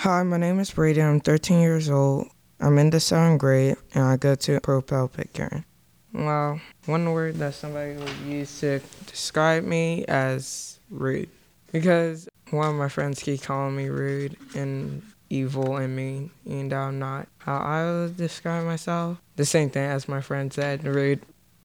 Hi, my name is Bradon. I'm 13 years old. I'm in the seventh grade and I go to Propel Pitcairn. Well, one word that somebody would use to describe me as rude. Because one of my friends keep calling me rude and evil and mean, and I'm not. How I would describe myself, the same thing as my friend said, rude.